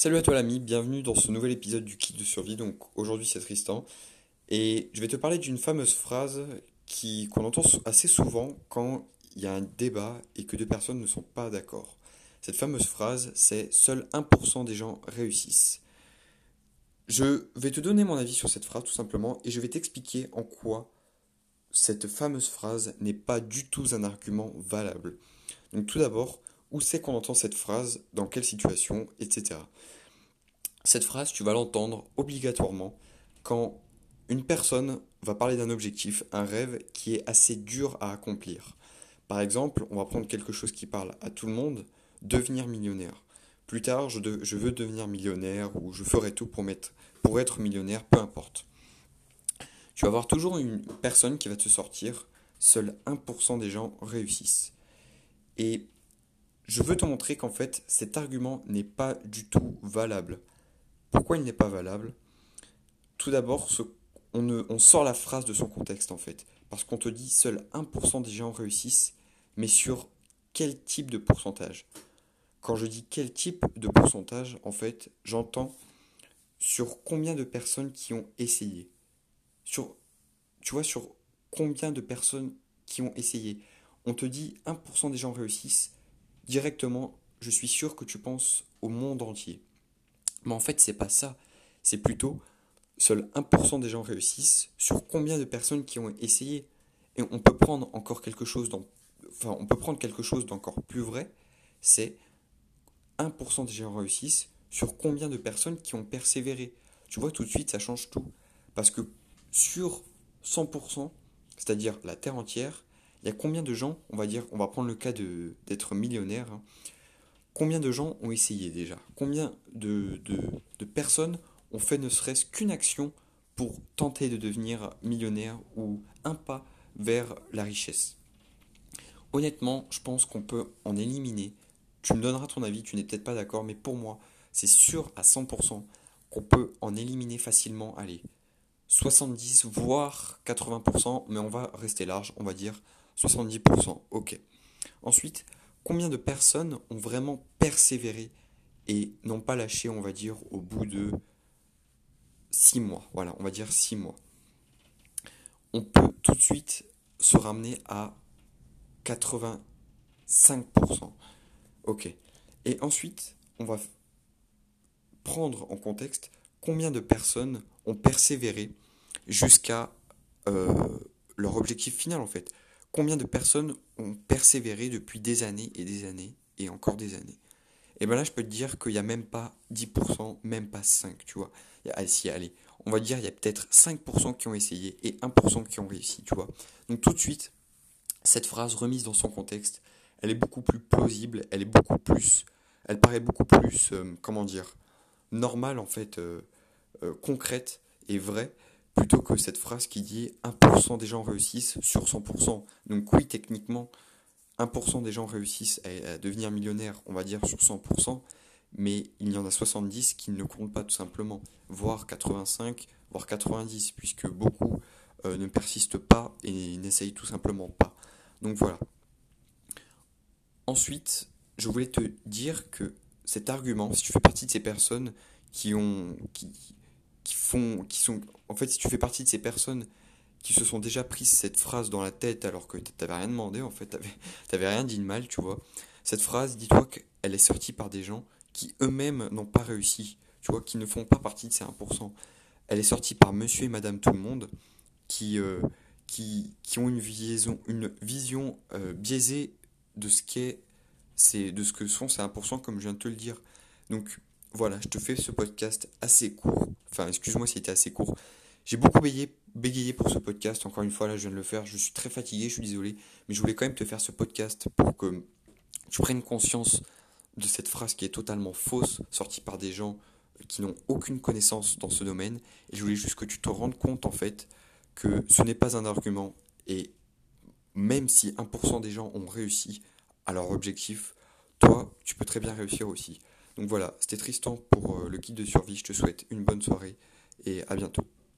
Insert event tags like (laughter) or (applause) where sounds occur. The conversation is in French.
Salut à toi l'ami, bienvenue dans ce nouvel épisode du kit de survie. Donc aujourd'hui c'est Tristan et je vais te parler d'une fameuse phrase qui qu'on entend assez souvent quand il y a un débat et que deux personnes ne sont pas d'accord. Cette fameuse phrase c'est seul 1% des gens réussissent. Je vais te donner mon avis sur cette phrase tout simplement et je vais t'expliquer en quoi cette fameuse phrase n'est pas du tout un argument valable. Donc tout d'abord, où c'est qu'on entend cette phrase, dans quelle situation, etc. Cette phrase, tu vas l'entendre obligatoirement quand une personne va parler d'un objectif, un rêve qui est assez dur à accomplir. Par exemple, on va prendre quelque chose qui parle à tout le monde, devenir millionnaire. Plus tard, je, veux devenir millionnaire ou je ferai tout pour être millionnaire, peu importe. Tu vas avoir toujours une personne qui va te sortir, seuls 1% des gens réussissent. Et je veux te montrer qu'en fait, cet argument n'est pas du tout valable. Pourquoi il n'est pas valable? Tout d'abord, on, sort la phrase de son contexte en fait. Parce qu'on te dit seul 1% des gens réussissent, mais sur quel type de pourcentage? Quand je dis quel type de pourcentage, en fait, j'entends sur combien de personnes qui ont essayé. Sur, tu vois, sur combien de personnes qui ont essayé. On te dit 1% des gens réussissent, directement, je suis sûr que tu penses au monde entier. Mais en fait, c'est pas ça. C'est plutôt seuls 1% des gens réussissent sur combien de personnes qui ont essayé. Et on peut prendre encore quelque chose on peut prendre quelque chose d'encore plus vrai, c'est 1% des gens réussissent sur combien de personnes qui ont persévéré. Tu vois, tout de suite, ça change tout. Parce que sur 100%, c'est-à-dire la Terre entière, il y a combien de gens, on va dire, on va prendre le cas d'être millionnaire, hein. combien de gens ont essayé déjà? Combien de, de, personnes ont fait ne serait-ce qu'une action pour tenter de devenir millionnaire ou un pas vers la richesse? Honnêtement, je pense qu'on peut en éliminer. Tu me donneras ton avis, tu n'es peut-être pas d'accord, mais pour moi, c'est sûr à 100% qu'on peut en éliminer facilement, allez, 70 voire 80%, mais on va rester large, on va dire 70%, ok. Ensuite, combien de personnes ont vraiment persévéré et n'ont pas lâché, on va dire, au bout de 6 mois? Voilà, on va dire 6 mois. On peut tout de suite se ramener à 85%. Ok. Et ensuite, on va prendre en contexte combien de personnes ont persévéré jusqu'à euh, leur objectif final en fait. Combien de personnes ont persévéré depuis des années et des années et encore des années Et bien là, je peux te dire qu'il n'y a même pas 10%, même pas 5%, tu vois. si, allez, on va dire il y a peut-être 5% qui ont essayé et 1% qui ont réussi, tu vois. Donc tout de suite, cette phrase remise dans son contexte, elle est beaucoup plus plausible, elle est beaucoup plus, elle paraît beaucoup plus, euh, comment dire, normale en fait, euh, euh, concrète et vraie plutôt que cette phrase qui dit 1% des gens réussissent sur 100%. Donc oui, techniquement, 1% des gens réussissent à, devenir millionnaires, on va dire sur 100%, mais il y en a 70 qui ne comptent pas tout simplement, voire 85, voire 90, puisque beaucoup euh, ne persistent pas et n'essayent tout simplement pas. Donc voilà. Ensuite, je voulais te dire que cet argument, si tu fais partie de ces personnes qui ont, qui, qui font, qui sont, en fait, si tu fais partie de ces personnes qui se sont déjà prises cette phrase dans la tête alors que tu n'avais rien demandé, en fait, t'avais, (laughs) t'avais rien dit de mal, tu vois. Cette phrase, dis-toi qu'elle est sortie par des gens qui eux-mêmes n'ont pas réussi, tu vois, qui ne font pas partie de ces 1%. Elle est sortie par monsieur et madame tout le monde qui, euh, qui, qui, ont une vision, une vision euh, biaisée de ce qu'est, c'est, de ce que sont ces 1%, comme je viens de te le dire. Donc, voilà, je te fais ce podcast assez court. Enfin, excuse-moi c'était assez court. J'ai beaucoup bégayé, pour ce podcast. Encore une fois, là, je viens de le faire. Je suis très fatigué, je suis désolé. Mais je voulais quand même te faire ce podcast pour que tu prennes conscience de cette phrase qui est totalement fausse, sortie par des gens qui n'ont aucune connaissance dans ce domaine. Et je voulais juste que tu te rendes compte, en fait, que ce n'est pas un argument. Et même si 1% des gens ont réussi à leur objectif, toi, tu peux très bien réussir aussi. Donc voilà, c'était Tristan pour euh, le kit de survie. Je te souhaite une bonne soirée et à bientôt.